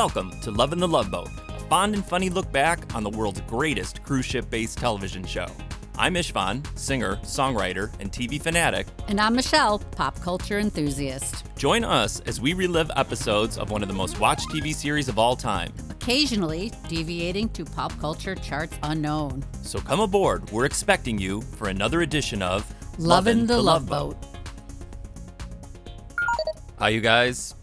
Welcome to Lovin' the Love Boat, a fond and funny look back on the world's greatest cruise ship based television show. I'm Istvan, singer, songwriter, and TV fanatic. And I'm Michelle, pop culture enthusiast. Join us as we relive episodes of one of the most watched TV series of all time. Occasionally deviating to pop culture charts unknown. So come aboard, we're expecting you for another edition of Lovin' the, Love Boat. Hi, you guys.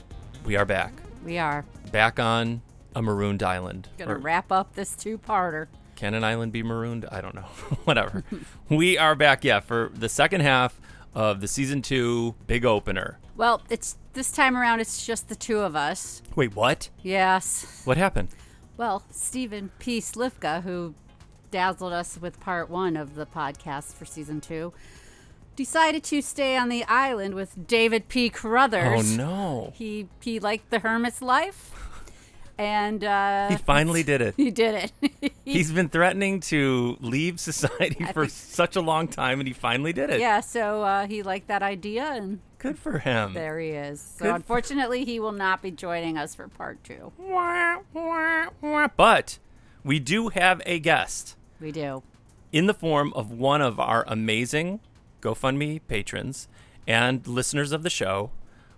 We are back. We are Back on a marooned island. gonna Or- wrap up this two-parter. Can an island be marooned? I don't know. Whatever. we are back, yeah, for the second half of the season two big opener. Well, it's this time around. It's just the two of us. Wait, what? Yes. What happened? Well, Stephen P. Slivka, who dazzled us with part one of the podcast for season two, decided to stay on the island with David P. Carruthers. Oh no. He he liked the hermit's life, and uh, He finally did it. he did it. He's been threatening to leave society for think- such a long time, and he finally did it. yeah, so uh, he liked that idea, and Good for him. there he is. So Good. unfortunately, he will not be joining us for part two. But we do have a guest We do. in the form of one of our amazing GoFundMe patrons and listeners of the show.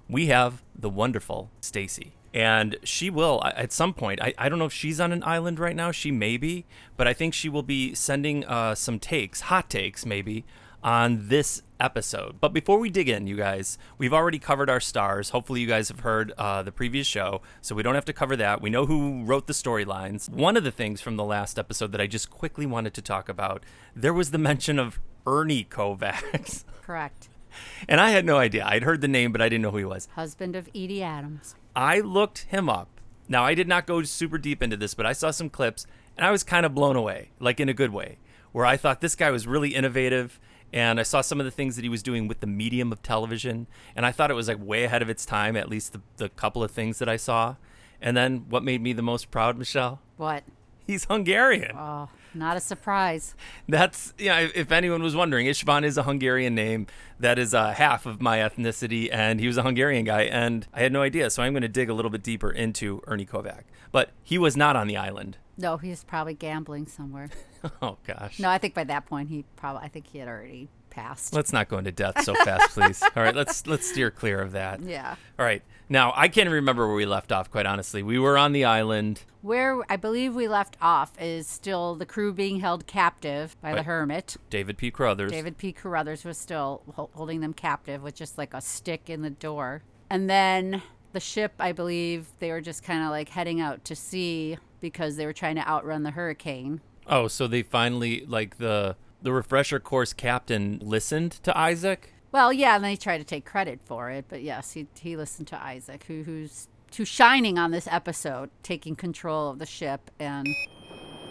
We have the wonderful Stacy. And she will, at some point, I, I don't know if she's on an island right now. She may be, but I think she will be sending uh, some takes, hot takes maybe, on this episode. But before we dig in, you guys, we've already covered our stars. Hopefully, you guys have heard uh, the previous show, so we don't have to cover that. We know who wrote the storylines. One of the things from the last episode that I just quickly wanted to talk about there was the mention of Ernie Kovacs. Correct. and I had no idea. I'd heard the name, but I didn't know who he was. Husband of Edie Adams. I looked him up. Now, I did not go super deep into this, but I saw some clips and I was kind of blown away, like in a good way, where I thought this guy was really innovative. And I saw some of the things that he was doing with the medium of television. And I thought it was like way ahead of its time, at least the, the couple of things that I saw. And then what made me the most proud, Michelle? What? He's Hungarian. Oh, not a surprise. That's yeah. If if anyone was wondering, Istvan is a Hungarian name. That is uh, half of my ethnicity, and he was a Hungarian guy, and I had no idea. So I'm going to dig a little bit deeper into Ernie Kovac. But he was not on the island. No, he's probably gambling somewhere. Oh gosh. No, I think by that point he probably. I think he had already passed. Let's not go into death so fast, please. All right, let's let's steer clear of that. yeah. All right. Now I can't remember where we left off. Quite honestly, we were on the island. Where I believe we left off is still the crew being held captive by the hermit. David P. Carruthers. David P. Carruthers was still holding them captive with just like a stick in the door. And then the ship, I believe, they were just kind of like heading out to sea because they were trying to outrun the hurricane. Oh, so they finally like the the refresher course captain listened to Isaac. Well, yeah, and they tried to take credit for it, but yes, he he listened to Isaac, who who's who's shining on this episode, taking control of the ship and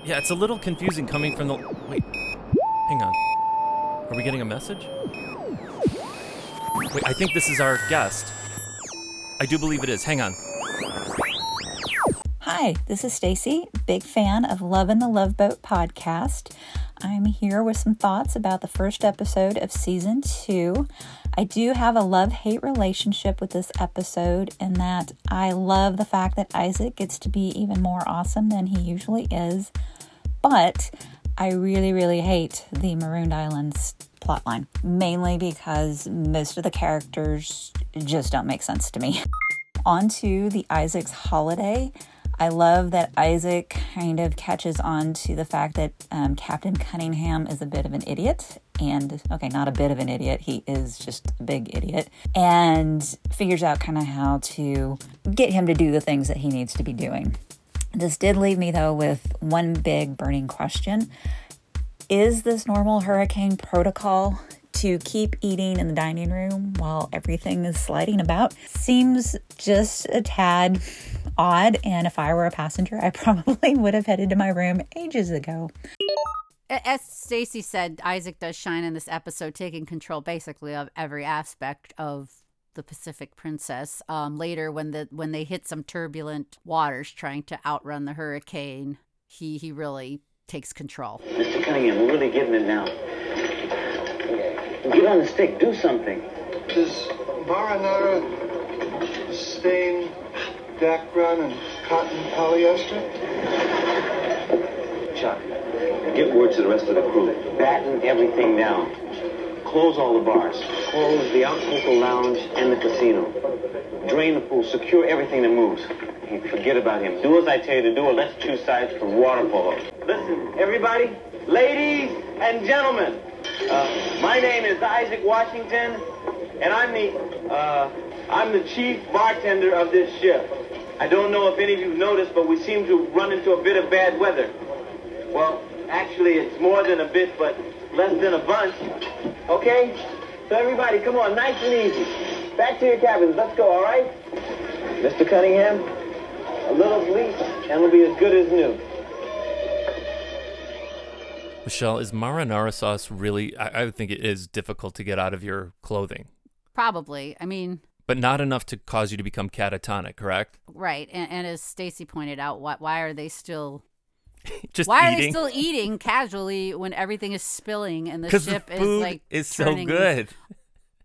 Yeah, it's a little confusing coming from the. Wait, hang on. Are we getting a message? Wait, I think this is our guest. I do believe it is. Hang on. Hi, this is Stacy, big fan of Lovin' the Love Boat podcast. I'm here with some thoughts about the first episode of season two. I do have a love hate relationship with this episode in that I love the fact that Isaac gets to be even more awesome than he usually is, but I really, really hate the Marooned Islands plotline, mainly because most of the characters just don't make sense to me. On to the Isaac's holiday. I love that Isaac kind of catches on to the fact that um, Captain Cunningham is a bit of an idiot. And, okay, not a bit of an idiot, he is just a big idiot. And figures out kind of how to get him to do the things that he needs to be doing. This did leave me, though, with one big burning question Is this normal hurricane protocol? To keep eating in the dining room while everything is sliding about seems just a tad odd. And if I were a passenger, I probably would have headed to my room ages ago. As Stacy said, Isaac does shine in this episode, taking control basically of every aspect of the Pacific Princess. Um, later, when the when they hit some turbulent waters, trying to outrun the hurricane, he he really takes control. Mr. Cunningham, we're really getting it now. Get on the stick. Do something. Does Marinara, Stain, Dacron, and cotton polyester? Chuck, get word to the rest of the crew. Batten everything down. Close all the bars. Close the Acapulco Lounge and the casino. Drain the pool. Secure everything that moves. Hey, forget about him. Do as I tell you to do, or let's choose sides for water polo. Listen, everybody, ladies and gentlemen, uh, my name is Isaac Washington, and I'm the uh, I'm the chief bartender of this ship. I don't know if any of you've noticed, but we seem to run into a bit of bad weather. Well, actually, it's more than a bit, but less than a bunch. Okay? So everybody, come on, nice and easy. Back to your cabins. Let's go, all right? Mr. Cunningham, a little bleach, and we'll be as good as new. Michelle, is marinara sauce really? I, I would think it is difficult to get out of your clothing, Probably. I mean, but not enough to cause you to become catatonic, correct? right. And, and as Stacy pointed out, why, why are they still Just why are they eating. still eating casually when everything is spilling and the Because the ship food is like is so turning good.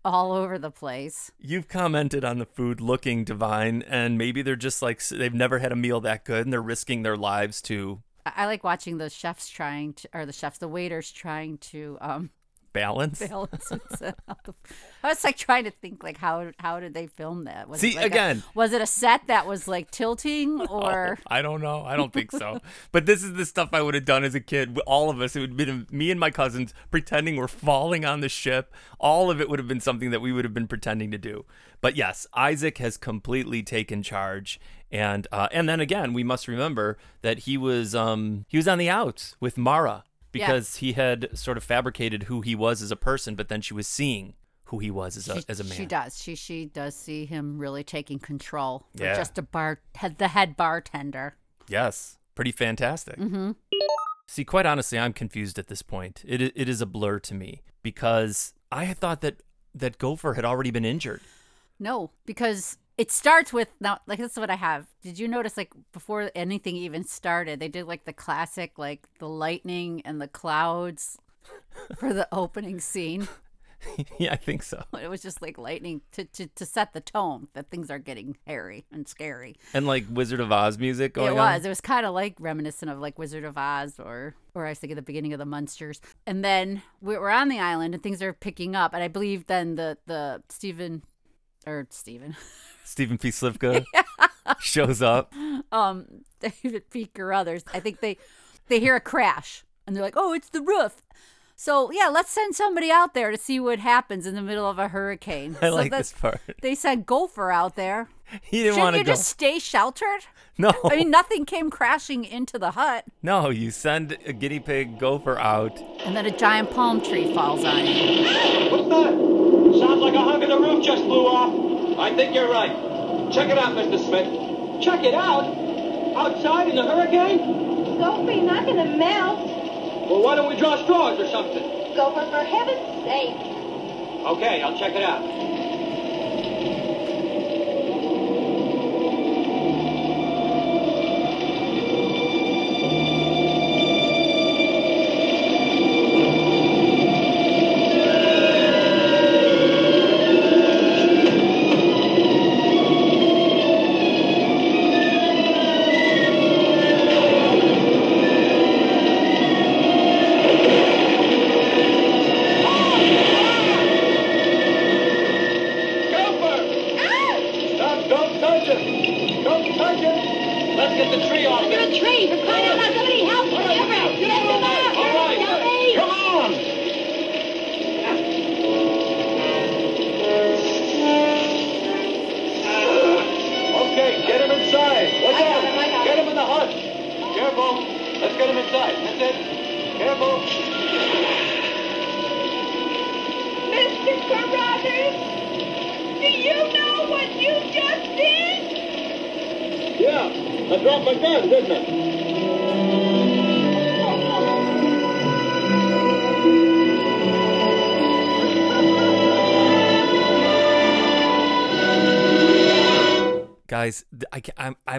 all over the place? You've commented on the food looking divine, and maybe they're just like they've never had a meal that good, and they're risking their lives to I, like watching the chefs trying to, or the chefs, the waiters trying to um balance. balance I was like trying to think like how how did they film that? Was See, it like a- again. was it a set that was like tilting or? I don't know. I don't think so. but this is the stuff I would have done as a kid. All of us, it would have been me and my cousins pretending we're falling on the ship. All of it would have been something that we would have been pretending to do. But yes, Isaac has completely taken charge. And uh, and then again, we must remember that he was um, he was on the outs with Mara Yeah. because he had sort of fabricated who he was as a person, but then she was seeing who he was as a She, as a man. she does. She she does see him really taking control. Yeah. Just a bar head the head bartender. Yes, pretty fantastic. Mm-hmm. See, quite honestly, I'm confused at this point. It it is a blur to me because I had thought that that Gopher had already been injured. No, because it starts with now. Like this is what I have. Did you notice? Like before anything even started, they did like the classic, like the lightning and the clouds for the opening scene. yeah, I think so. It was just like lightning to, to, to set the tone that things are getting hairy and scary. And like Wizard of Oz music going it on. was. It was kind of like reminiscent of like Wizard of Oz or or I think at the beginning of the Munsters. And then we're on the island and things are picking up. And I believe then the the Stephen or Stephen Stephen P. Slivka shows up. um David P. Carruthers. I think they they hear a crash and they're like, "Oh, it's the roof." So yeah, let's send somebody out there to see what happens in the middle of a hurricane. I So like that- this part. They sent Gopher out there. He didn't Shouldn't want to you go. just stay sheltered? No, I mean, nothing came crashing into the hut, no, you send a guinea pig Gopher out. and then a giant palm tree falls on you. What's that? Sounds like a hunk of the roof just blew off. I think you're right. Check it out, Mr. Smith. Check it out? Outside in the hurricane? Be not gonna melt. Well, why don't we draw straws or something? Go for for heaven's sake. Okay, I'll check it out.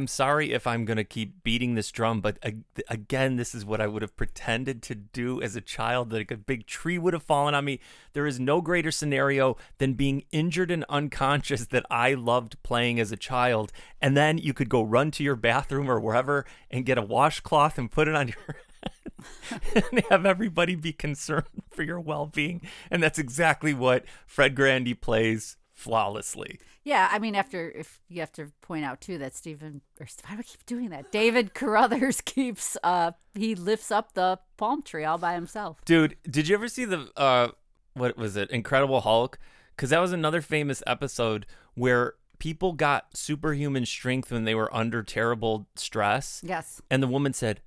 I'm sorry if I'm gonna keep beating this drum, but ag- again, this is what I would have pretended to do as a child. Like a big tree would have fallen on me. There is no greater scenario than being injured and unconscious that I loved playing as a child, and then you could go run to your bathroom or wherever and get a washcloth and put it on your head and have everybody be concerned for your well-being and that's exactly what fred grandy plays flawlessly Yeah, I mean, after if you have to point out too that Stephen or why do I keep doing that? David Carruthers keeps uh he lifts up the palm tree all by himself. dude did you ever see the uh what was it incredible hulk because that was another famous episode where people got superhuman strength when they were under terrible stress Yes. and the woman said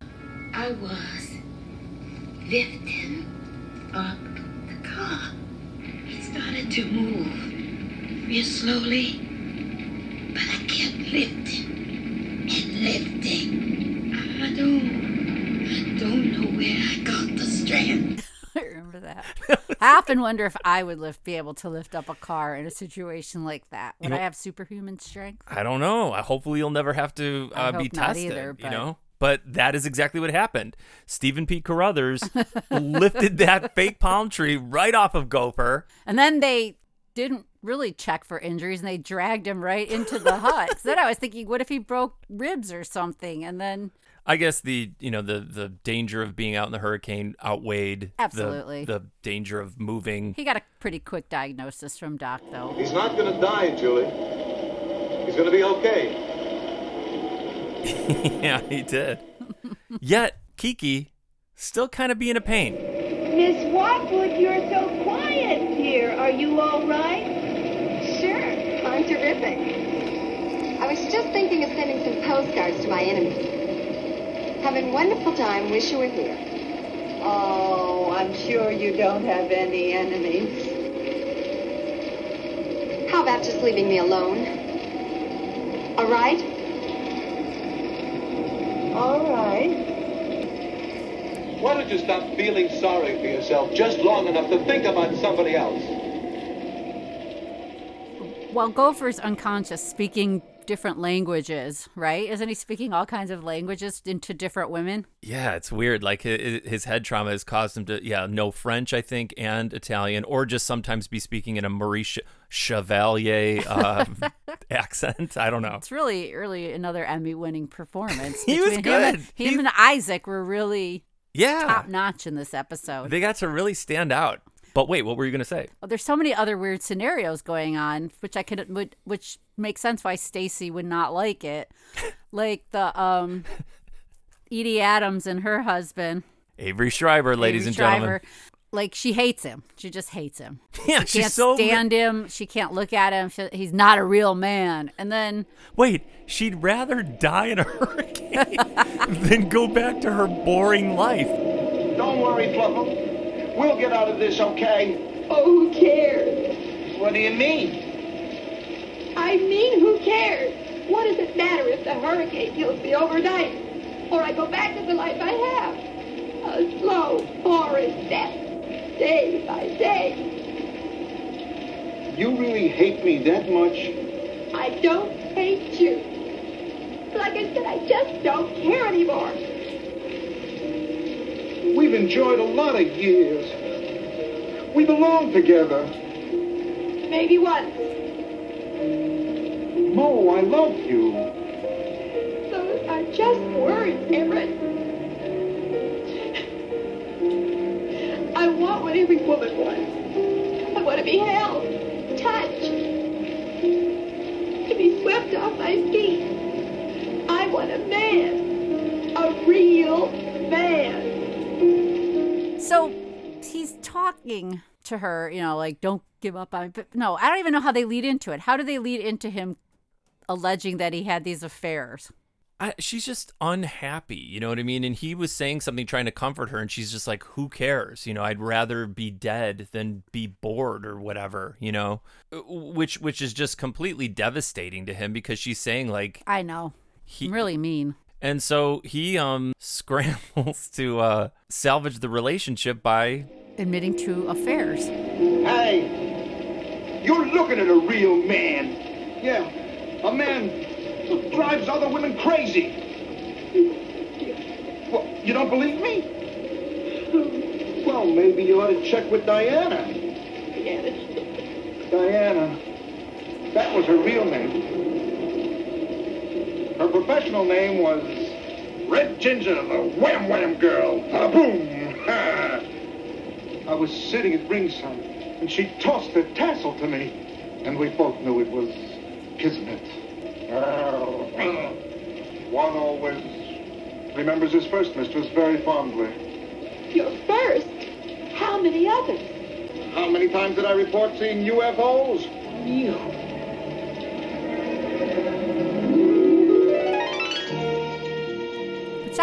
I was lifting up the car. It started to move real slowly, but I kept lifting and lifting. I don't, I don't know where I got the strength. I remember that. I often wonder if I would lift be able to lift up a car in a situation like that. Would You I have superhuman strength? I don't know. I hopefully you'll never have to I uh, be hope not tested. either, you know, but that is exactly what happened. Stephen P. Carruthers lifted that fake palm tree right off of Gopher. And then they didn't really check for injuries and they dragged him right into the hut. 'Cause then I was thinking, what if he broke ribs or something? And then I guess the you know the the danger of being out in the hurricane outweighed Absolutely. the, danger of moving. he got a pretty quick diagnosis from Doc, though. He's not going to die, Julie. He's going to be okay. yeah, he did. Yet Kiki still kind of being a pain. Miss Watwood, you're so quiet here. Are you all right? Sure, I'm terrific. I was just thinking of sending some postcards to my enemies. Having a wonderful time, wish you were here. Oh, I'm sure you don't have any enemies. How about just leaving me alone? All right? All right. Why don't you stop feeling sorry for yourself just long enough to think about somebody else? Well, Gopher's unconscious, speaking different languages, right? Isn't he speaking all kinds of languages into different women? Yeah, it's weird. Like his head trauma has caused him to, yeah, know French, I think, and Italian, or just sometimes be speaking in a Maurice Chevalier uh, accent. I don't know. It's really, really another Emmy-winning performance. He was between Him and, good. him He- and Isaac were really Yeah, top notch in this episode. they got to really stand out. But wait, what were you gonna say? Well, there's so many other weird scenarios going on, which I could, would, which makes sense why Stacy would not like it, like the um, Edie Adams and her husband, Avery Schreiber, ladies Avery and gentlemen. Like she hates him. She just hates him. Yeah, She can't so stand him. She can't look at him. She, he's not a real man. And then Wait, she'd rather die in a hurricane than go back to her boring life. Don't worry, Fluffo. We'll get out of this okay. Oh, who cares? What do you mean? I mean, who cares? What does it matter if the hurricane kills me overnight? Or I go back to the life I have? A slow, boring death, day by day. You really hate me that much? I don't hate you. Like I said, I just don't care anymore. We've enjoyed a lot of years. We belong together. Maybe once. Mo, I love you. Those are just words, Everett. I want what every woman wants. I want to be held, touched, to be swept off my feet. I want a man, a real man. So he's talking to her, you know, like don't give up on me. But no, I don't even know how they lead into it. How do they lead into him alleging that he had these affairs? I, she's just unhappy, you know what I mean? And he was saying something trying to comfort her, and she's just like, "Who cares? You know, I'd rather be dead than be bored or whatever." You know, Uh, which which is just completely devastating to him because she's saying like, I know. He- I'm really mean. And so he um scrambles to uh salvage the relationship by Admitting to affairs. Hey, you're looking at a real man. Yeah, a man who drives other women crazy. Well, you don't believe me? Well, maybe you ought to check with Diana. Diana. Diana. That was her real name. Her professional name was Red Ginger, the Wham Wham Girl. Ha boom! I was sitting at ringside, and she tossed the tassel to me, and we both knew it was kismet. One always remembers his first mistress very fondly. Your first? How many others? How many times did I report seeing UFOs? You.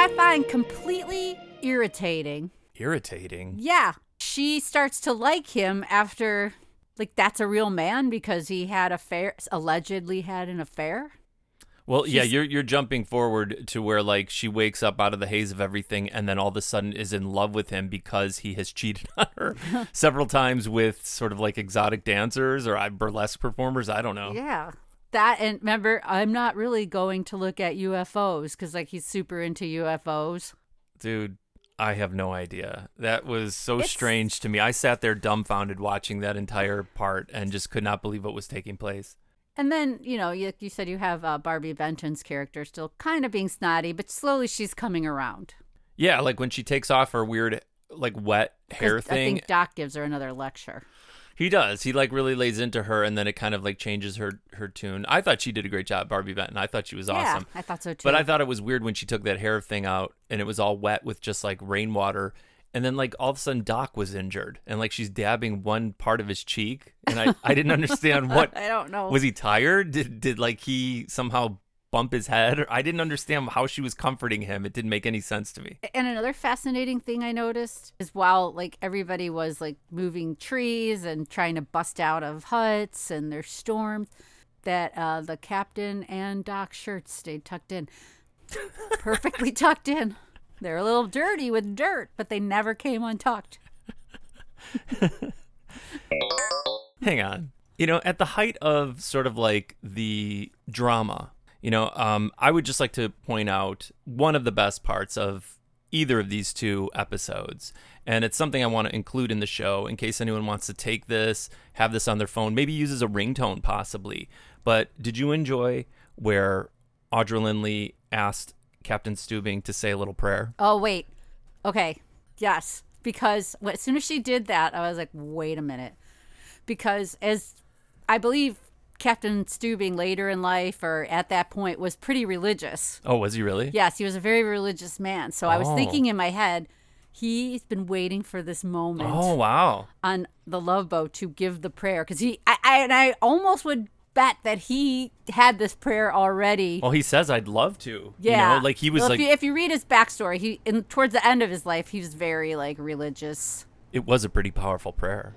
I find completely irritating. Irritating. Yeah. She starts to like him after, like, that's a real man because he had affair, allegedly had an affair. Well, yeah, you're you're jumping forward to where like she wakes up out of the haze of everything and then all of a sudden is in love with him because he has cheated on her several times with sort of like exotic dancers or uh, burlesque performers. I don't know. Yeah. That, and remember, I'm not really going to look at UFOs because, like, he's super into UFOs. Dude, I have no idea. That was so It's- strange to me. I sat there dumbfounded watching that entire part and just could not believe what was taking place. And then, you know, you, you said you have uh, Barbi Benton's character still kind of being snotty, but slowly she's coming around. Yeah, like when she takes off her weird like wet hair thing, I think Doc gives her another lecture. He does. He like really lays into her, and then it kind of like changes her her tune. I thought she did a great job, Barbi Benton. I thought she was Yeah, awesome. I thought so too. But I thought it was weird when she took that hair thing out, and it was all wet with just like rainwater. And then like all of a sudden, Doc was injured, and like she's dabbing one part of his cheek, and I I didn't understand what I don't know. was he tired? Did did like he somehow bump his head? I didn't understand how she was comforting him. It didn't make any sense to me. And another fascinating thing I noticed is while like everybody was like moving trees and trying to bust out of huts and there's storms, that uh, the captain and Doc's shirts stayed tucked in, perfectly tucked in. They're a little dirty with dirt, but they never came untucked. hang on. You know, at the height of sort of like the drama, you know, um, I would just like to point out one of the best parts of either of these two episodes. And it's something I want to include in the show in case anyone wants to take this, have this on their phone, maybe use as a ringtone possibly. But did you enjoy where Audra Lindley asked Captain Stubing to say a little prayer? Oh wait, okay, yes, because as soon as she did that, I was like, wait a minute, because as I believe Captain Stubing later in life or at that point was pretty religious. Oh, was he really? Yes, he was a very religious man. So I was Oh. thinking in my head, he's been waiting for this moment Oh, wow. on the love boat to give the prayer because he, I, I, and I almost would bet that he had this prayer already. Well, he says I'd love to. Yeah, You know, like he was Well, like If you, if you read his backstory, he in towards the end of his life, he was very like religious. it was a pretty powerful prayer.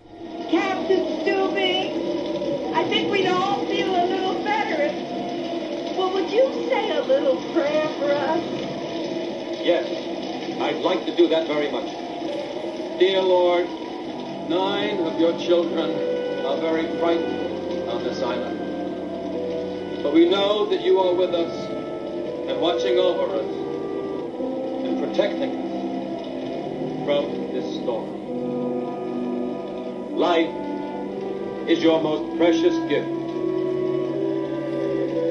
Captain Stubing, I think we'd all feel a little better if... Well, would you say a little prayer for us? Yes, I'd like to do that very much. Dear Lord, nine of your children are very frightened on this island. But we know that you are with us and watching over us and protecting us from this storm. Life is your most precious gift.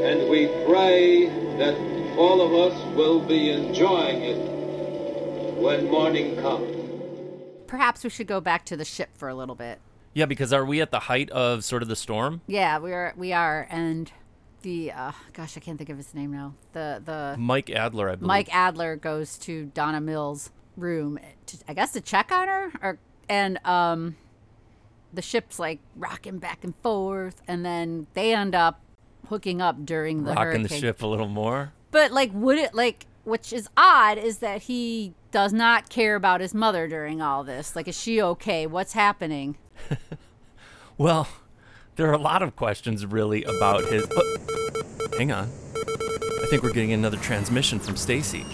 And we pray that all of us will be enjoying it when morning comes. Perhaps we should go back to the ship for a little bit. Yeah, because are we at the height of sort of the storm? Yeah, we are. We are, and the uh, gosh, I can't think of his name now. The the Mike Adler, I believe. Mike Adler goes to Donna Mills' room, to, I guess to check on her, or and um, the ship's like rocking back and forth, and then they end up hooking up during the rocking the ship a little more. But like, would it like? Which is odd is that he does not care about his mother during all this. Like, is she okay? What's happening? Well, there are a lot of questions really about his. Oh, hang on, I think we're getting another transmission from Stacy.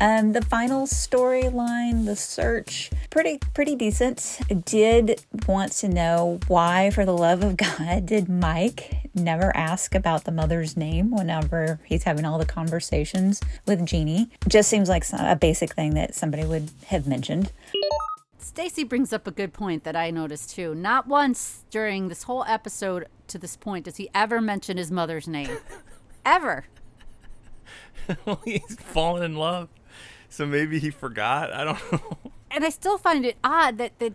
Um, the final storyline, the search, pretty pretty decent. Did want to know why, for the love of God, did Mike never ask about the mother's name whenever he's having all the conversations with Jeannie? Just seems like some, a basic thing that somebody would have mentioned. Stacy brings up a good point that I noticed too. Not once during this whole episode to this point does he ever mention his mother's name. ever. he's fallen in love. So maybe he forgot. I don't know. And I still find it odd that, that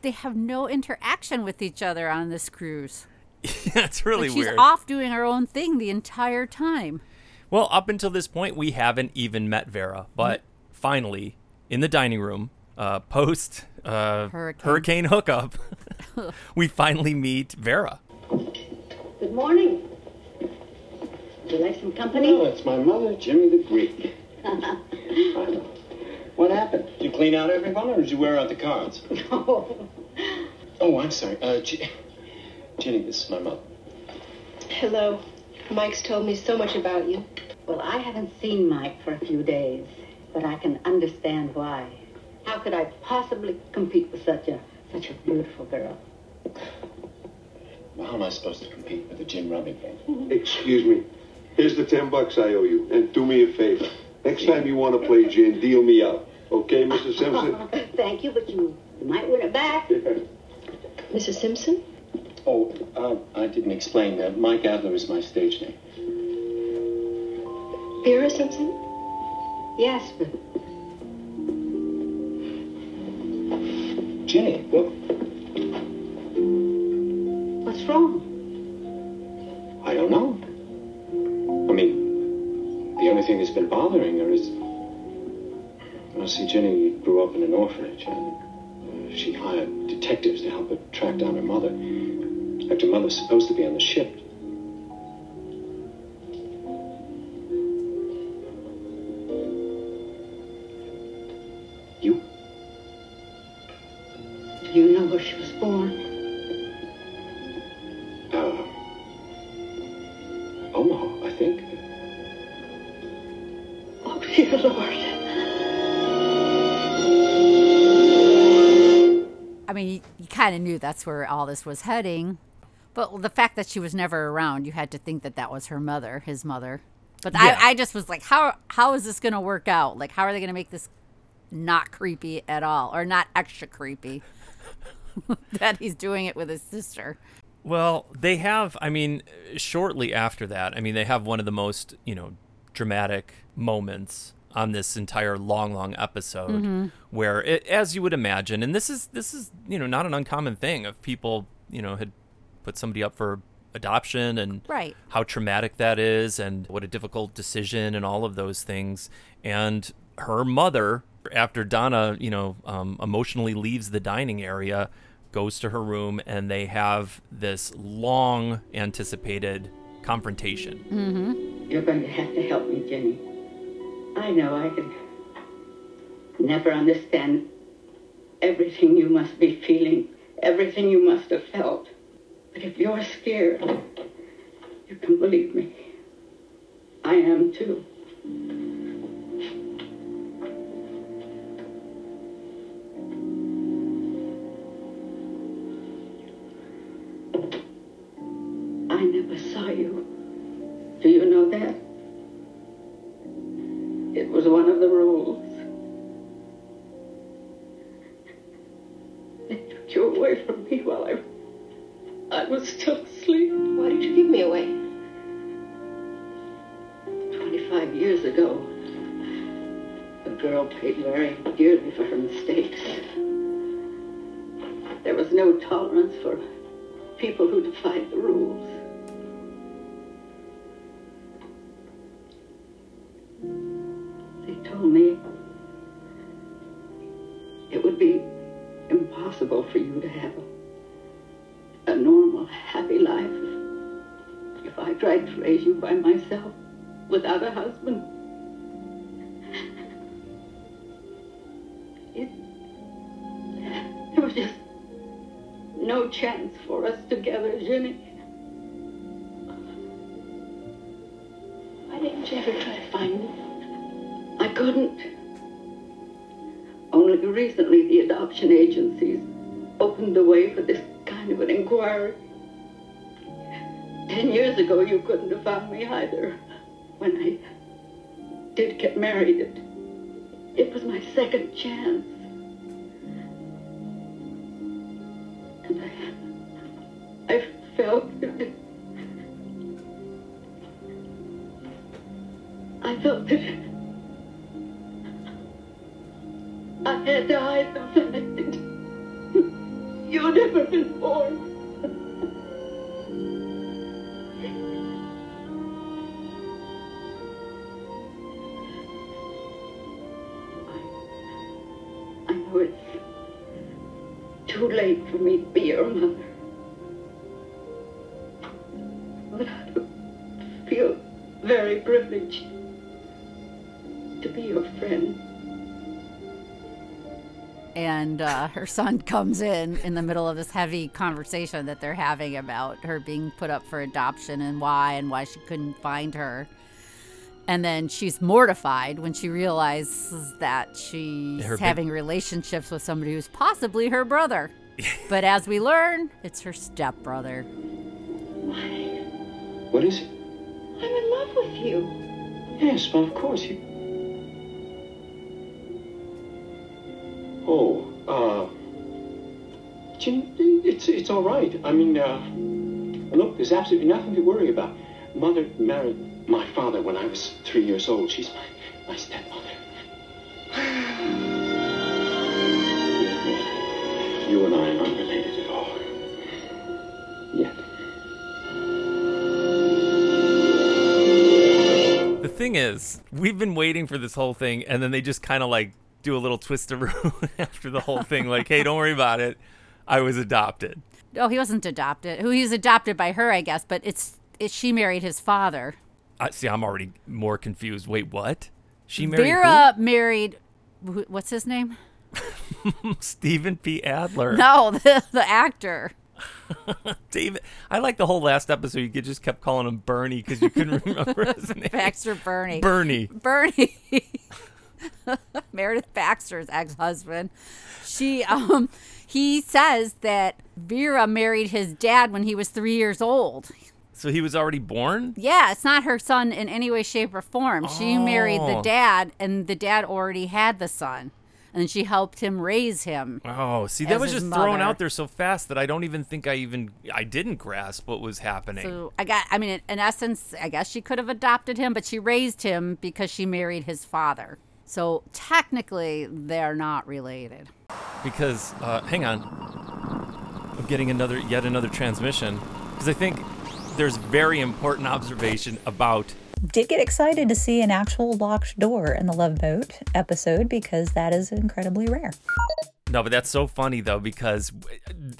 they have no interaction with each other on this cruise. yeah, it's really Like, she's weird. off doing her own thing the entire time. Well, up until this point, we haven't even met Vera, but finally, in the dining room, uh, post uh, Hurricane. hurricane hookup, we finally meet Vera. Good morning. Would you like some company? Oh, it's my mother, Jimmy the Greek. What happened? Did you clean out everyone, or did you wear out the cards? no. Oh, I'm sorry. Uh, G- Jenny, this is my mother. Hello. Mike's told me so much about you. Well, I haven't seen Mike for a few days, but I can understand why. How could I possibly compete with such a such a beautiful girl? Well, how am I supposed to compete with a gin rummy game? Excuse me. Here's the ten bucks I owe you, and do me a favor. Next time you want to play gin, deal me out. Okay, Mrs. Simpson? Thank you, but you, you might win it back. Mrs. Simpson? Oh, uh, I didn't explain that. Mike Adler is my stage name. Vera Simpson? Yes, but Jenny, what? what's wrong? I don't know. Thing that's been bothering her is. Well, see, Jenny grew up in an orphanage, and uh, she hired detectives to help her track down her mother. In fact, her mother's supposed to be on the ship. Kind of knew that's where all this was heading. But the fact that she was never around, you had to think that that was her mother, his mother. But Yeah. I, I just was like, how how is this going to work out? Like, how are they going to make this not creepy at all, or not extra creepy? that he's doing it with his sister. Well, they have, I mean, shortly after that, I mean, they have one of the most, you know, dramatic moments on this entire long, long episode Mhm. where, it, as you would imagine, and this is, this is, you know, not an uncommon thing of people, you know, had put somebody up for adoption and Right. how traumatic that is and what a difficult decision and all of those things. And her mother, after Donna, you know, um, emotionally leaves the dining area, goes to her room and they have this long anticipated confrontation. Mm-hmm. You're going to have to help me, Jenny. I know I can never understand everything you must be feeling, everything you must have felt. But if you're scared, you can believe me. I am too. Couldn't have found me either. When I did get married, it, it was my second chance. And I, I felt that I felt that I had to hide the uh, her son comes in in the middle of this heavy conversation that they're having about her being put up for adoption and why and why she couldn't find her and then she's mortified when she realizes that she's Her big- having relationships with somebody who's possibly her brother but as we learn it's her stepbrother What is it? I'm in love with you. Yes, well, of course you. Oh, uh, it's it's all right. I mean, uh, look, there's absolutely nothing to worry about. Mother married my father when I was three years old. She's my my stepmother. you and I aren't related at all. Yet. The thing is, we've been waiting for this whole thing, and then they just kind of like do a little twist of room after the whole thing. Like, hey, don't worry about it. I was adopted. oh he wasn't adopted who he was adopted by her i guess but it's, it's she married his father I see. I'm already more confused. Wait, what? She married vera married wh- what's his name? Stephen P. Adler. no the, the actor David. I like the whole last episode. You just kept calling him Bernie because you couldn't remember his name. baxter birney Bernie. Bernie, Meredith Baxter's ex-husband. She um he says that Vera married his dad when he was 3 years old. So he was already born. Yeah, it's not her son in any way shape or form. She married the Oh. dad and the dad already had the son. And she helped him raise him. Oh, see, that was just thrown out there so fast that I don't even think I even I didn't grasp what was happening. So I got I mean in essence, I guess she could have adopted him, but she raised him because she married his father. So technically they're not related. because uh, hang on, I'm getting another yet another transmission because I think there's very important observation about Did get excited to see an actual locked door in the Love Boat episode because that is incredibly rare. no, but that's so funny though because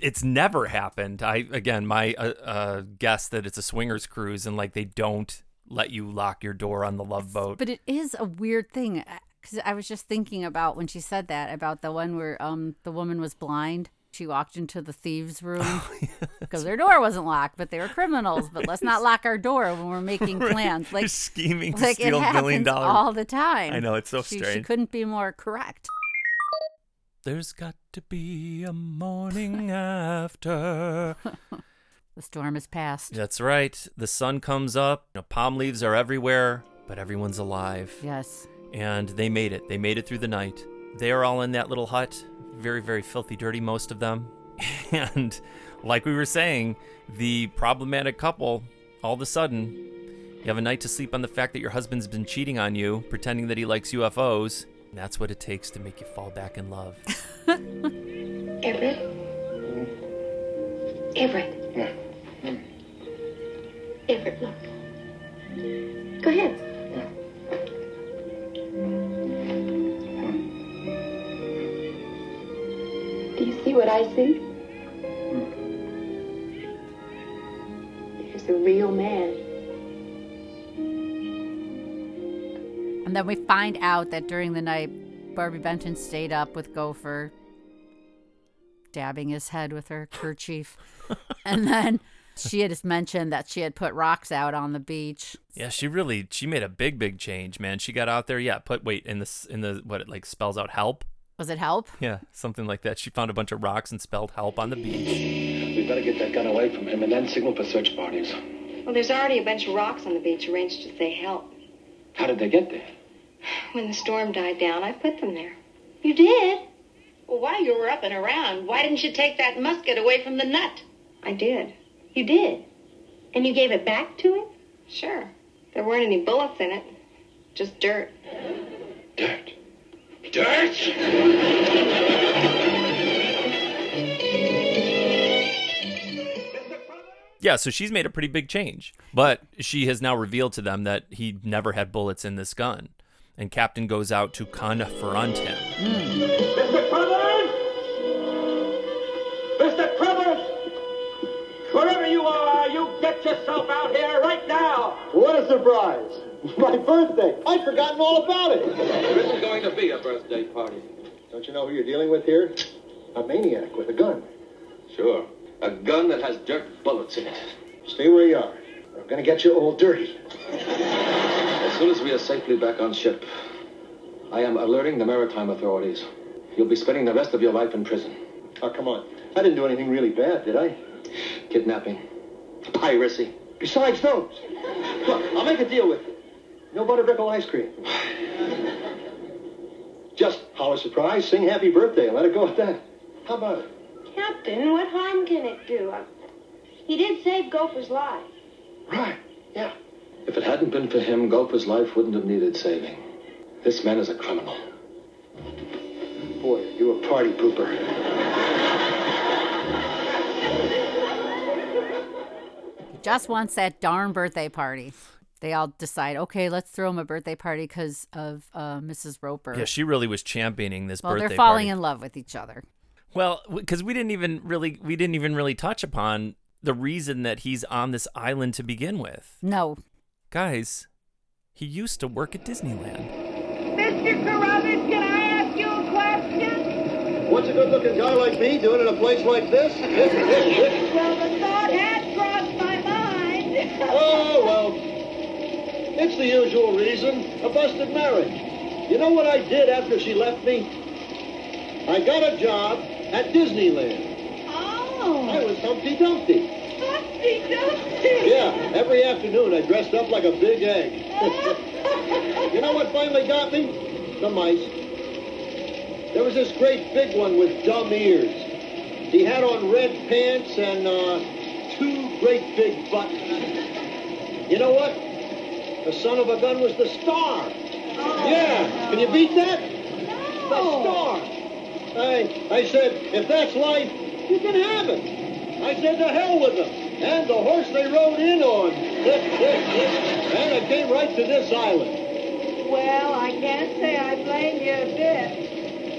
it's never happened. I again my uh, uh, guess that it's a swingers cruise and like they don't let you lock your door on the love boat. But it is a weird thing because I was just thinking about when she said that about the one where um the woman was blind. She walked into the thieves' room Oh, because their door wasn't locked, but they were criminals. But let's not lock our door when we're making plans. Like You're scheming to like steal it million dollars all the time. I know, it's so she, She couldn't be more correct. There's got to be a morning after. The storm has passed. That's right. The sun comes up. You know, palm leaves are everywhere, but everyone's alive. Yes. And they made it. They made it through the night. They are all in that little hut. Very, very filthy, dirty, most of them. And like we were saying, the problematic couple, all of a sudden, you have a night to sleep on the fact that your husband's been cheating on you, pretending that he likes UFOs. And that's what it takes to make you fall back in love. Everett? Everett. Yeah. Everett, look. Go ahead. Do you see what I see? There's a real man. And then we find out that during the night, Barbi Benton stayed up with Gopher, dabbing his head with her kerchief. and then she had just mentioned that she had put rocks out on the beach. Yeah, she really she made a big big change, man. She got out there, yeah, put wait in this in the what it like spells out help. Was it help? Yeah, something like that. She found a bunch of rocks and spelled help on the beach. We better get that gun away from him and then signal for search parties. Well, there's already a bunch of rocks on the beach arranged to say help. How did they get there? When the storm died down, I put them there. You did? Well, while you were up and around, why didn't you take that musket away from the nut? I did. You did? And you gave it back to him? Sure. There weren't any bullets in it. Just dirt. Dirt. Dirt? Yeah, so she's made a pretty big change. But she has now revealed to them that he never had bullets in this gun. And Captain goes out to confront him. Mr. a surprise! My birthday! I'd forgotten all about it. There isn't going to be a birthday party. Don't you know who you're dealing with here? A maniac with a gun. Sure. A gun that has dirt bullets in it. Stay where you are. I'm gonna get you all dirty. As soon as we are safely back on ship, I am alerting the maritime authorities. You'll be spending the rest of your life in prison. Oh, come on. I didn't do anything really bad, did I? Kidnapping. Piracy. Besides those. Look, I'll make a deal with you. No butterbickle ice cream. Just holler surprise, sing happy birthday, and let it go at that. How about it? Captain, what harm can it do? Uh, He did save Gopher's life. Right. Yeah. If it hadn't been for him, Gopher's life wouldn't have needed saving. This man is a criminal. Boy, you a party pooper. Just wants that darn birthday party. They all decide, okay, let's throw him a birthday party because of uh, Mrs. Roper. Yeah, she really was championing this well, birthday they're falling party. in love with each other. Well, because we didn't even really we didn't even really touch upon the reason that he's on this island to begin with. No, Guys, he used to work at Disneyland. Mr. Carruthers, can I ask you a question? What's a good-looking guy like me doing in a place like this? Well, the thought had crossed my mind. Oh, well. It's the usual reason. A busted marriage. You know what I did after she left me? I got a job at Disneyland. Oh, I was Humpty Dumpty. Humpty Dumpty. Yeah, every afternoon I dressed up like a big egg. you know what finally got me? The mice. There was this great big one with dumb ears. He had on red pants and uh, two great big butt. You know what? The son of a gun was the star. Oh. Yeah, can you beat that? The star. I, I said, if that's life, you can have it. I said, to hell with them. And the horse they rode in on. and I came right to this island. Well, I can't say I blame you a bit.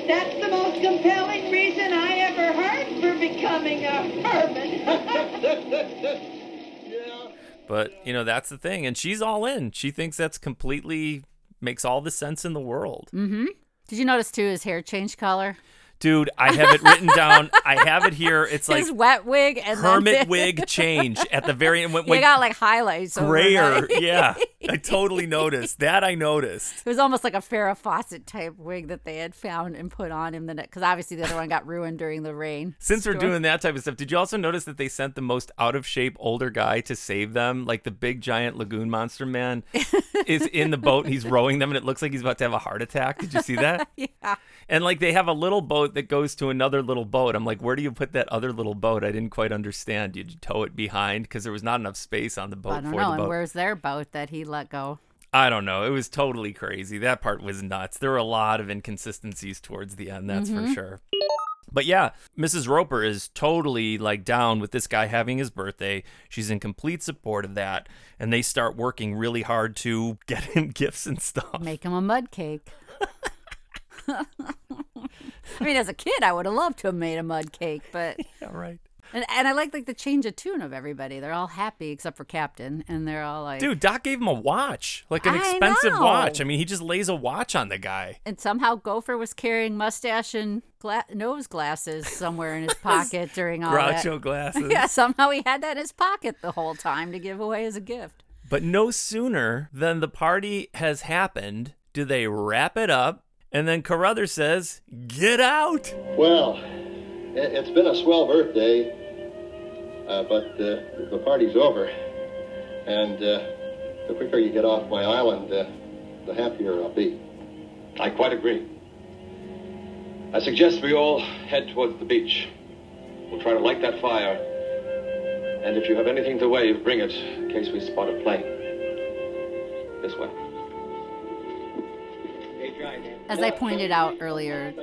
That's the most compelling reason I ever heard for becoming a hermit. yeah. But, you know, that's the thing. And she's all in. She thinks that's completely makes all the sense in the world. Mm-hmm. Did you notice too his hair changed color? Dude, I have it written down. I have it here. It's like his wet wig and hermit then wig change at the very end. He got like highlights. grayer. yeah, I totally noticed. That I noticed. It was almost like a Farrah Fawcett type wig that they had found and put on him the because obviously the other one got ruined during the rain. Since we're doing that type of stuff, did you also notice that they sent the most out of shape older guy to save them? Like the big giant lagoon monster man is in the boat and he's rowing them and it looks like he's about to have a heart attack. Did you see that? yeah. And like they have a little boat that goes to another little boat. I'm like, where do you put that other little boat? I didn't quite understand. Did you tow it behind? Because there was not enough space on the boat I don't for know. And where's their boat that he let go? I don't know. It was totally crazy. That part was nuts. There were a lot of inconsistencies towards the end, that's for Mhm. sure. But yeah, Mrs. Roper is totally like down with this guy having his birthday. She's in complete support of that. And they start working really hard to get him gifts and stuff. Make him a mud cake. I mean, as a kid, I would have loved to have made a mud cake, but yeah, right. And and I like like the change of tune of everybody. They're all happy except for Captain, and they're all like, Dude, Doc gave him a watch, like an I expensive know. watch. I mean, he just lays a watch on the guy. And somehow Gopher was carrying mustache and gla- nose glasses somewhere in his pocket during all that. Groucho glasses. yeah, somehow he had that in his pocket the whole time to give away as a gift. But no sooner than the party has happened do they wrap it up And then Carruthers says, Get out! Well, it- it's been a swell birthday, uh, but uh, the party's over. And uh, the quicker you get off my island, uh, the happier I'll be. I quite agree. I suggest we all head towards the beach. We'll try to light that fire. And if you have anything to wave, bring it in case we spot a plane. This way. As I pointed out earlier,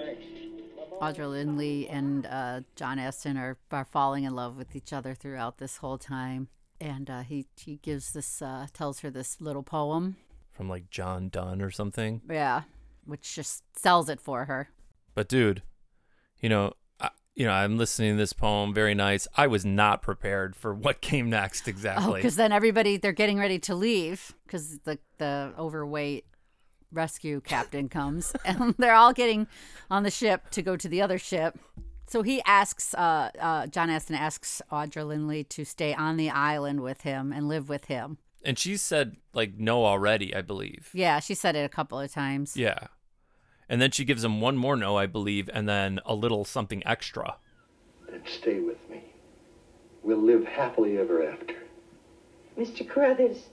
Audra Lindley and uh, John Astin are, are falling in love with each other throughout this whole time. And uh, he, he gives this, uh, tells her this little poem. From like John Donne or something. Yeah. Which just sells it for her. But dude, you know, I, you know, I'm listening to this poem, very nice. I was not prepared for what came next Oh, exactly. because then everybody, they're getting ready to leave because the, the overweight rescue captain comes and they're all getting on the ship to go to the other ship. So he asks, uh, uh, John Astin asks Audra Lindley to stay on the island with him and live with him. and she said like no already, I believe. Yeah, she said it a couple of times. Yeah. And then she gives him one more no, I believe, and then a little something extra. Then stay with me. We'll live happily ever after. Mr. Carruthers,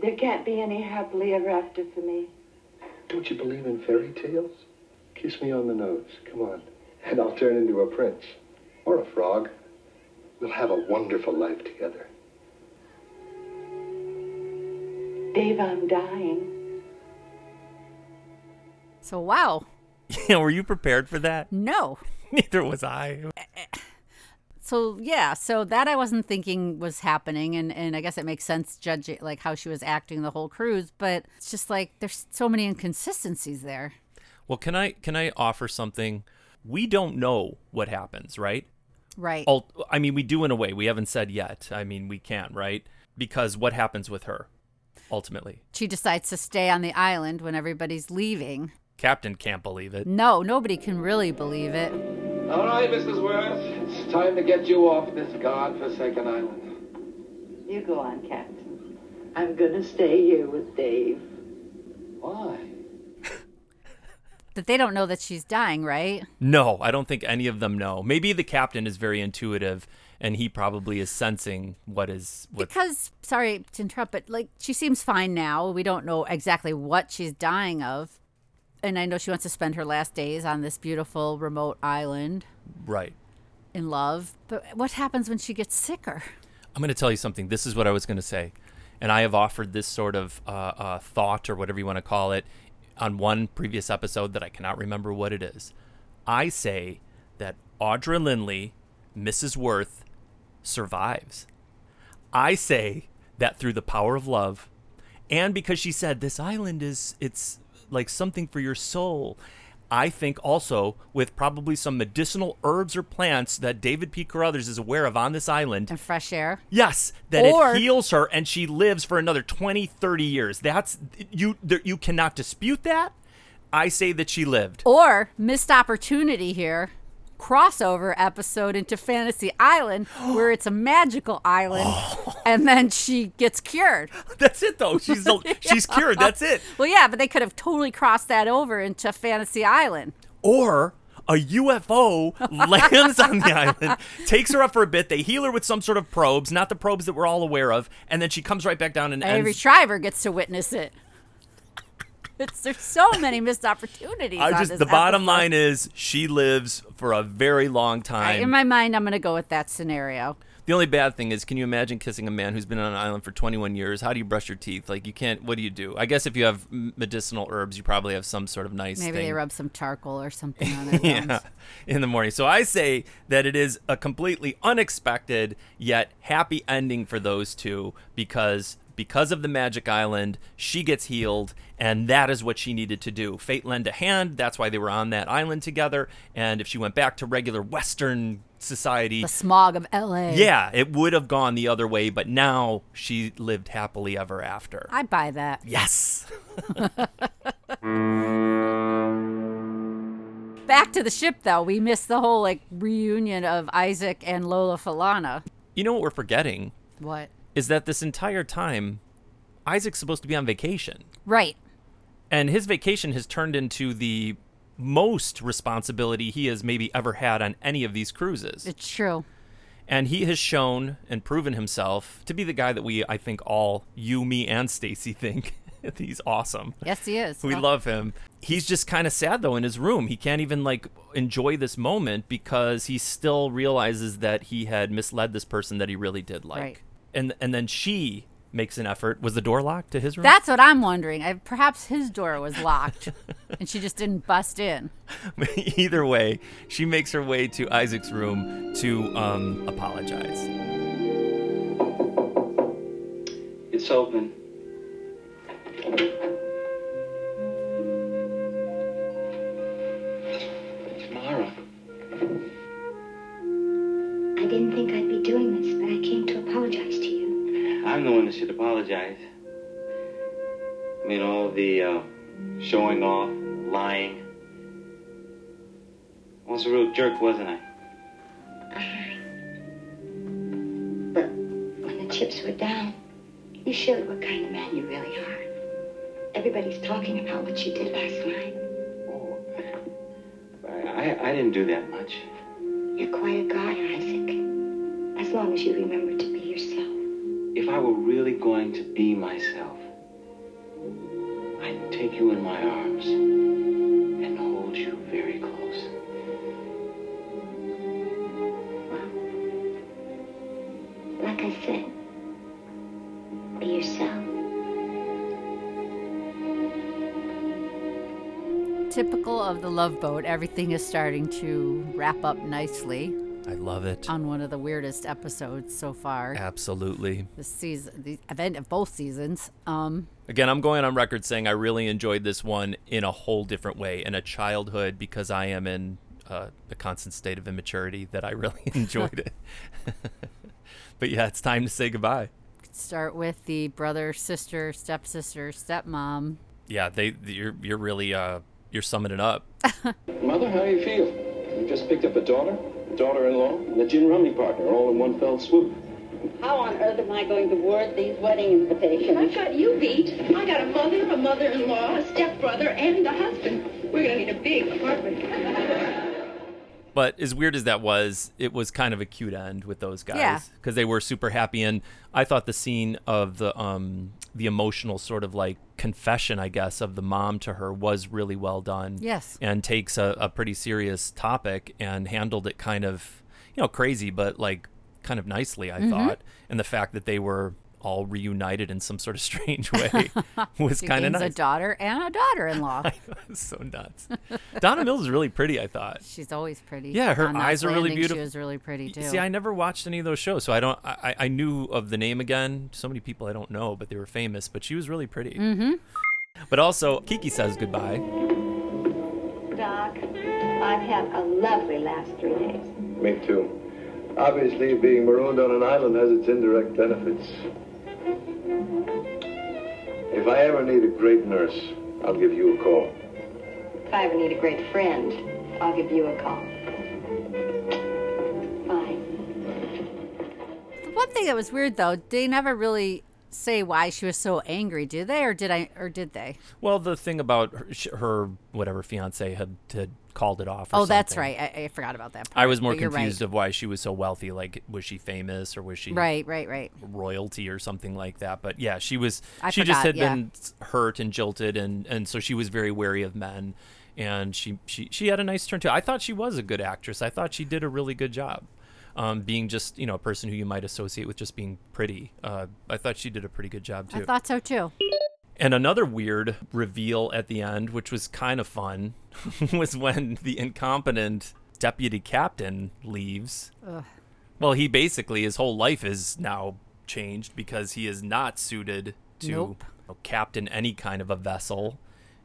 there can't be any happily ever after for me. Don't you believe in fairy tales? Kiss me on the nose. Come on. And I'll turn into a prince. Or a frog. We'll have a wonderful life together. Dave, I'm dying. So, wow. Yeah, were you prepared for that? No. Neither was I. Eh, eh. So, yeah, so that I wasn't thinking was happening. And, and I guess it makes sense judging like how she was acting the whole cruise. But it's just like there's so many inconsistencies there. Well, can I can I offer something? We don't know what happens, right? Right. I mean, we do in a way. We haven't said yet. I mean, we can't, right? Because what happens with her ultimately? She decides to stay on the island when everybody's leaving. Captain can't believe it. No, nobody can really believe it. All right, Mrs. Worth. It's time to get you off this god-forsaken island. You go on, Captain. I'm gonna stay here with Dave. Why? That they don't know that she's dying, right? No, I don't think any of them know. Maybe the captain is very intuitive and he probably is sensing what is what Because, sorry to interrupt, but like she seems fine now. We don't know exactly what she's dying of. And I know she wants to spend her last days on this beautiful remote island right. in love. But what happens when she gets sicker? I'm going to tell you something. This is what I was going to say. And I have offered this sort of uh, uh, thought or whatever you want to call it on one previous episode that I cannot remember what it is. I say that Audra Lindley, Mrs. Worth, survives. I say that through the power of love and because she said this island is it's like something for your soul. I think also with probably some medicinal herbs or plants that David P. Carruthers is aware of on this island. And fresh air. Yes, that Or- it heals her and she lives for another 20, 30 years. That's you there, you cannot dispute that. I say that she lived. Or missed opportunity here. Crossover episode into Fantasy Island where it's a magical island and then she gets cured. That's it though. She's she's cured. That's it. Well, yeah, but they could have totally crossed that over into Fantasy Island. Or a UFO lands on the island, takes her up for a bit. They heal her with some sort of probes, not the probes that we're all aware of, and then she comes right back down and Every ends. Schreiber gets to witness it. It's, there's so many missed opportunities. I just the bottom episode. line is she lives for a very long I- time. in my mind, I'm going to go with that scenario. The only bad thing is, can you imagine kissing a man who's been on an island for 21 years? How do you brush your teeth? Like, you can't. What do you do? I guess if you have medicinal herbs, you probably have some sort of nice. Maybe thing. they rub some charcoal or something on their yeah, gums. in the morning. So I say that it is a completely unexpected yet happy ending for those two because because of the magic island, she gets healed, and that is what she needed to do. Fate lend a hand. That's why they were on that island together. And if she went back to regular Western society, The smog of LA. yeah, it would have gone the other way. But now she lived happily ever after. I buy that. Yes. Back to the ship, though. We missed the whole like reunion of Isaac and Lola Falana. You know what we're forgetting What? Is that this entire time, Isaac's supposed to be on vacation. Right. and his vacation has turned into the most responsibility he has maybe ever had on any of these cruises. It's true. And he has shown and proven himself to be the guy that we, I think, all you, me, and Stacy think he's awesome. Yes, he is. We love him. He's just kind of sad though in his room. He can't even like enjoy this moment because he still realizes that he had misled this person that he really did like. Right. And and then she makes an effort. Was the door locked to his room? That's what I'm wondering. I, perhaps his door was locked, and she just didn't bust in. Either way, she makes her way to Isaac's room to um, apologize. It's open. The one that should apologize. I mean, all the uh, showing off, lying. I was a real jerk, wasn't I? But when the chips were down, you showed what kind of man you really are. Everybody's talking about what you did last night. I, I didn't do that much. You're quite a guy, Isaac. As long as you remember to be yourself. If I were really going to be myself, I'd take you in my arms and hold you very close. Well, Like I said, be yourself. Typical of the Love Boat, everything is starting to wrap up nicely I love it. on one of the weirdest episodes so far. Absolutely. The season, the event of both seasons. Um, Again, I'm going on record saying I really enjoyed this one in a whole different way, in a childhood, because I am in uh, a constant state of immaturity that I really enjoyed it. but yeah, it's time to say goodbye. start with the brother, sister, stepsister, stepmom. Yeah, they you're you're really uh you're summing it up. Mother, how do you feel? You just picked up a daughter, a daughter-in-law, and a gin rummy partner all in one fell swoop. How on earth am I going to word these wedding invitations? I've got you beat. I got a mother, a mother-in-law, a stepbrother, and a husband. We're gonna need a big apartment. But as weird as that was, it was kind of a cute end with those guys Yeah. because they were super happy. And I thought the scene of the um the emotional sort of like confession, I guess, of the mom to her was really well done. Yes. and takes a, a pretty serious topic and handled it kind of you know crazy, but like kind of nicely, I Mhm. thought. And the fact that they were all reunited in some sort of strange way was kind of gains nice. a daughter and a daughter-in-law. So nuts. Donna Mills is really pretty, I thought. She's always pretty. Yeah, her On eyes are really beautiful. She was really pretty too. See, I never watched any of those shows, so I don't. I, I- I knew of the name again. So many people I don't know, but they were famous. But she was really pretty. Mm-hmm. But also, Kiki says goodbye. Doc, I've had a lovely last three days. Me too. Obviously, being marooned on an island has its indirect benefits. If I ever need a great nurse, I'll give you a call. If I ever need a great friend, I'll give you a call. Bye. The one thing that was weird though, they never really say why she was so angry, do they? Or did I? Or did they? Well, the thing about her, her whatever fiance had, had called it off. Or Oh, that's right. I, I forgot about that. I was more you're right. confused of why she was so wealthy. Like, was she famous or was she Right, right, right. royalty or something like that? But yeah, she was. I she just had yeah. been hurt and jilted, and and so she was very wary of men. And she she she had a nice turn too. I thought she was a good actress. I thought she did a really good job. Um, being just you know a person who you might associate with just being pretty. Uh, I thought she did a pretty good job too. I thought so too. And another weird reveal at the end, which was kind of fun, was when the incompetent deputy captain leaves. Ugh. Well, he basically, his whole life is now changed because he is not suited to Nope. you know, captain any kind of a vessel.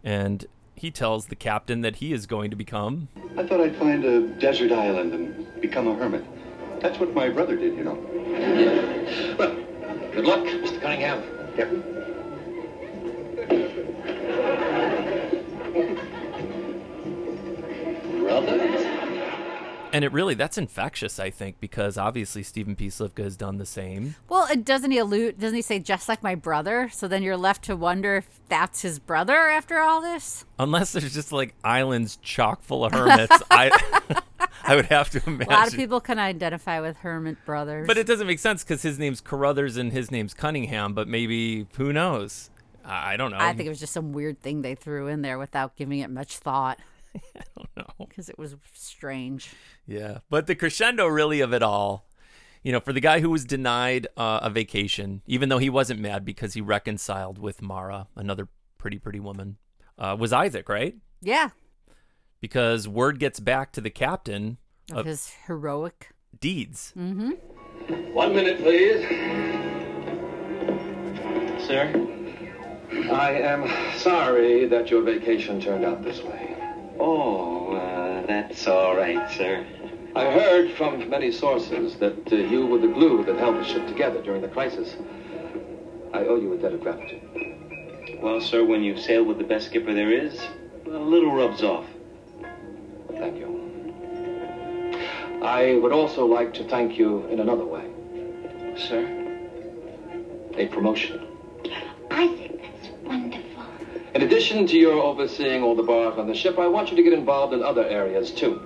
And he tells the captain that he is going to become. I thought I'd find a desert island and become a hermit. That's what my brother did, you know. Well, good luck, Mr. Cunningham. Captain? And it really that's infectious, I think, because obviously Stephen P. Slivka has done the same. Well, it doesn't he allude? Doesn't he say just like my brother? So then you're left to wonder if that's his brother after all this. Unless there's just like islands chock full of hermits, I I would have to imagine. A lot of people can identify with hermit brothers. But it doesn't make sense because his name's Carruthers and his name's Cunningham. But maybe who knows? I don't know. I think it was just some weird thing they threw in there without giving it much thought. I don't know. Because it was strange. Yeah, but the crescendo really of it all, you know, for the guy who was denied uh, a vacation, even though he wasn't mad because he reconciled with Mara, another pretty pretty woman, uh, was Isaac, right? Yeah. Because word gets back to the captain Of his heroic. deeds. Mm-hmm. One minute, please. Sir? I am sorry that your vacation turned out this way. Oh, uh, that's all right, sir. I heard from many sources that uh, you were the glue that held the ship together during the crisis. I owe you a debt of gratitude. Well, sir, when you sail with the best skipper there is, a little rubs off. Thank you. I would also like to thank you in another way. Sir? A promotion. I think that's wonderful. In addition to your overseeing all the bars on the ship, I want you to get involved in other areas too.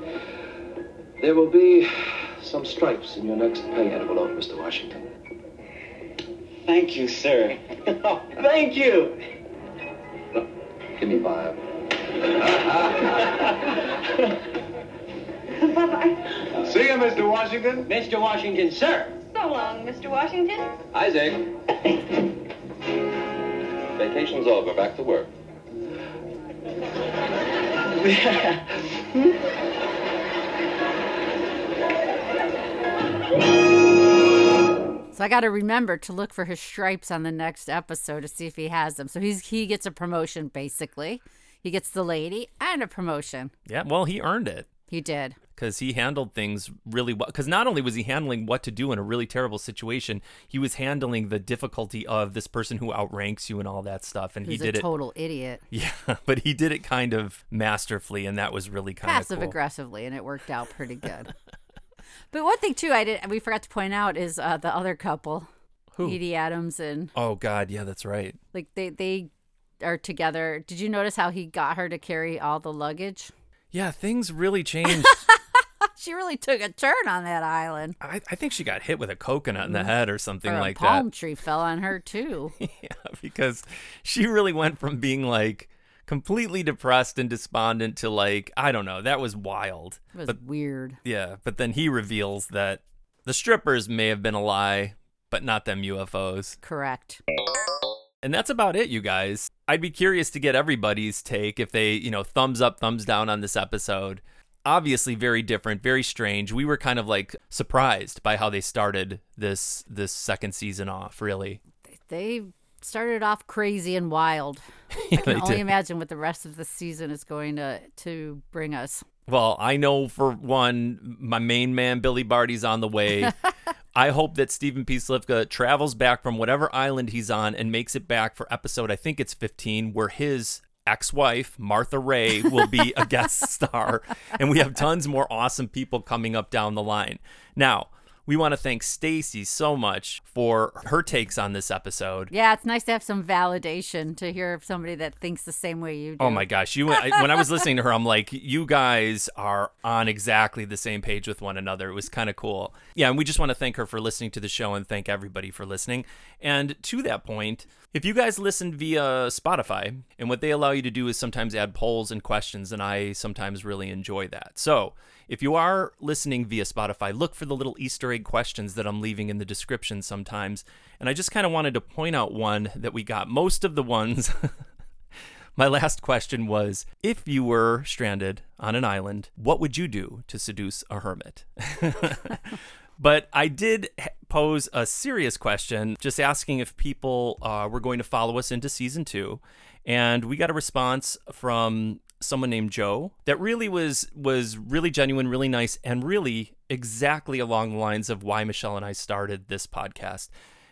There will be some stripes in your next pay envelope, Mr. Washington. Thank you, sir. Oh, thank you. Give me five. Bye-bye. See you, Mr. Washington. Mr. Washington, sir. So long, Mr. Washington. Isaac. Vacation's over. Back to work. So I got to remember to look for his stripes on the next episode to see if he has them. So he's he gets a promotion basically. He gets the lady and a promotion. Yeah, well, he earned it He did. because he handled things really well. Because not only was he handling what to do in a really terrible situation, he was handling the difficulty of this person who outranks you and all that stuff. And He's he did it a it. total idiot. Yeah, but he did it kind of masterfully, and that was really kind of Passive cool. aggressively, and it worked out pretty good. but one thing too, I did we forgot to point out is uh, the other couple, Who? Edie Adams and Oh God, yeah, that's right. like they they are together. Did you notice how he got her to carry all the luggage? Yeah, things really changed. she really took a turn on that island. I, I think she got hit with a coconut in the mm. head or something Or a like palm that. tree fell on her too. yeah, because she really went from being like completely depressed and despondent to like I don't know. That was wild. It was but weird. yeah, but then he reveals that the strippers may have been a lie, but not them UFOs. Correct. And that's about it, you guys. I'd be curious to get everybody's take if they, you know, thumbs up, thumbs down on this episode. Obviously very different, very strange. We were kind of like surprised by how they started this this second season off, really. They started off crazy and wild. Yeah, I can only did. imagine what the rest of the season is going to to bring us. Well, I know for one, my main man Billy Barty's on the way. I hope that Stephen P. Slivka travels back from whatever island he's on and makes it back for episode, I think it's 15, where his ex-wife Martha Raye will be a guest star, and we have tons more awesome people coming up down the line. Now, we want to thank Stacy so much for her takes on this episode. Yeah, it's nice to have some validation to hear of somebody that thinks the same way you do. Oh my gosh, you I, when I was listening to her, I'm like, you guys are on exactly the same page with one another. It was kind of cool. Yeah, and we just want to thank her for listening to the show and thank everybody for listening. And to that point, if you guys listen via Spotify, and what they allow you to do is sometimes add polls and questions, and I sometimes really enjoy that. So if you are listening via Spotify, look for the little Easter egg questions that I'm leaving in the description sometimes. And I just kind of wanted to point out one that we got. Most of the ones My last question was If you were stranded on an island, what would you do to seduce a hermit? but I did pose a serious question, just asking if people uh, were going to follow us into season two. And we got a response from someone named Joe that really was was really genuine, really nice, and really exactly along the lines of why Michelle and I started this podcast.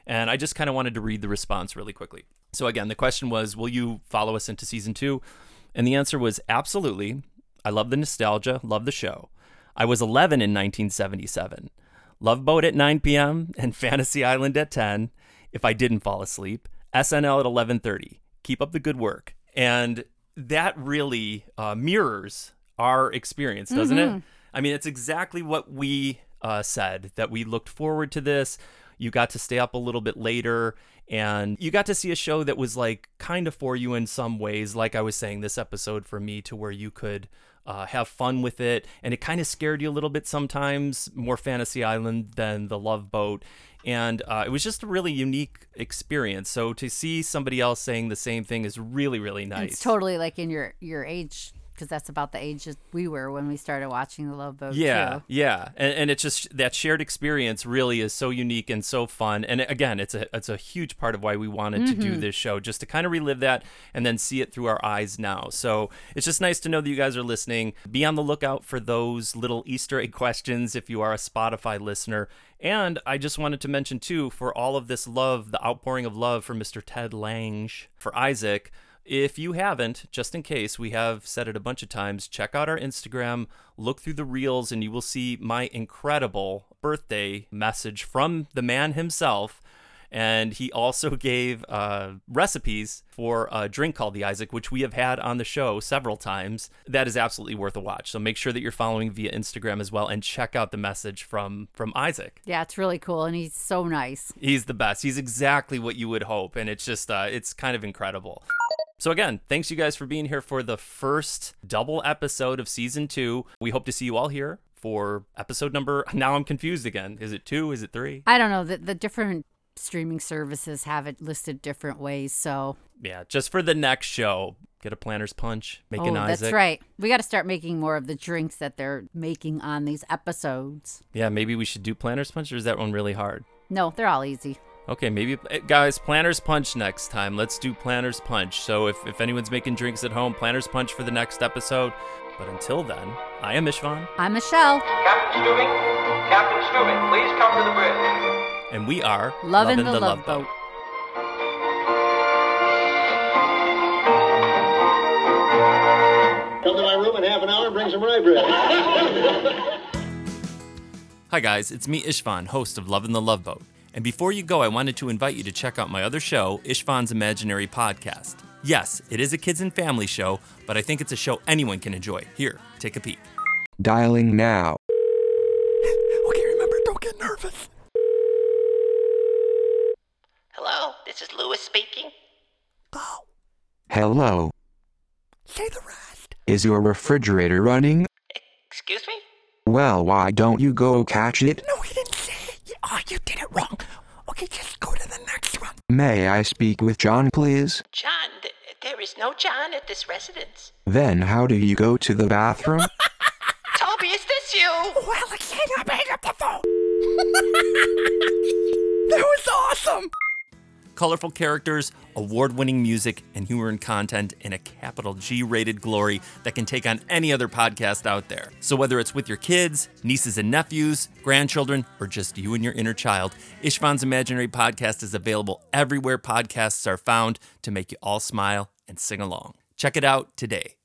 And I just kind of wanted to read the response really quickly. So again, the question was, will you follow us into season two? And the answer was absolutely. I love the nostalgia, love the show. I was 11 in 1977. Love Boat at 9 p.m. and Fantasy Island at 10 if I didn't fall asleep. SNL at 11:30. Keep up the good work. And that really uh, mirrors our experience, doesn't Mhm. it? I mean, it's exactly what we uh, said that we looked forward to this. You got to stay up a little bit later and you got to see a show that was like kind of for you in some ways. Like I was saying, this episode for me to where you could uh, have fun with it. And it kind of scared you a little bit sometimes, more Fantasy Island than The Love Boat. And uh, it was just a really unique experience. So to see somebody else saying the same thing is really, really nice. It's totally like in your your age because that's about the age that we were when we started watching the Love Boat. Yeah, too. yeah, and, and it's just that shared experience really is so unique and so fun. And again, it's a it's a huge part of why we wanted to do Mhm. this show, just to kind of relive that and then see it through our eyes now. So it's just nice to know that you guys are listening. Be on the lookout for those little Easter egg questions if you are a Spotify listener. And I just wanted to mention too, for all of this love, the outpouring of love for Mr. Ted Lange for Isaac. If you haven't, just in case, we have said it a bunch of times, check out our Instagram, look through the reels, and you will see my incredible birthday message from the man himself. And he also gave uh, recipes for a drink called the Isaac, which we have had on the show several times. That is absolutely worth a watch. So make sure that you're following via Instagram as well, and check out the message from from Isaac. Yeah, it's really cool, and he's so nice. He's the best. He's exactly what you would hope, and it's just uh, it's kind of incredible. So again, thanks you guys for being here for the first double episode of season two. We hope to see you all here for episode number. Now I'm confused again. Is it two? Is it three? I don't know the the different streaming services have it listed different ways. So Yeah, just for the next show, get a planter's punch, make oh, an Isaac. that's right. We got to start making more of the drinks that they're making on these episodes. Yeah, maybe we should do planter's punch, or is that one really hard? No, they're all easy. Okay, maybe eh, guys, Planter's Punch next time. Let's do Planter's Punch. So if, if anyone's making drinks at home, Planter's Punch for the next episode. But until then, I am Istvan, I'm Michelle. Captain Stubing, Captain Stubing, please come to the bridge. and we are Loving Lovin' the Love Boat. Come to my room in half an hour and bring some rye bread. Hi guys, it's me Istvan, host of Lovin' the Love Boat. And before you go, I wanted to invite you to check out my other show, Istvan's Imaginary Podcast. Yes, it is a kids and family show, but I think it's a show anyone can enjoy. Here, take a peek. Dialing now. Okay, remember, don't get nervous. Hello, this is Lewis speaking. Oh. Hello. Say the rest. Is your refrigerator running? Excuse me? Well, why don't you go catch it? No, he didn't say it. Oh, you did it wrong. Okay, just go to the next one. May I speak with John, please? John, th- there is no John at this residence. Then how do you go to the bathroom? Toby, is this you? Well, let's hang up, hang up the phone. That was awesome! Colorful characters, award winning music, and humor and content in a capital G rated glory that can take on any other podcast out there. So, whether it's with your kids, nieces and nephews, grandchildren, or just you and your inner child, Istvan's Imaginary Podcast is available everywhere podcasts are found to make you all smile and sing along. Check it out today.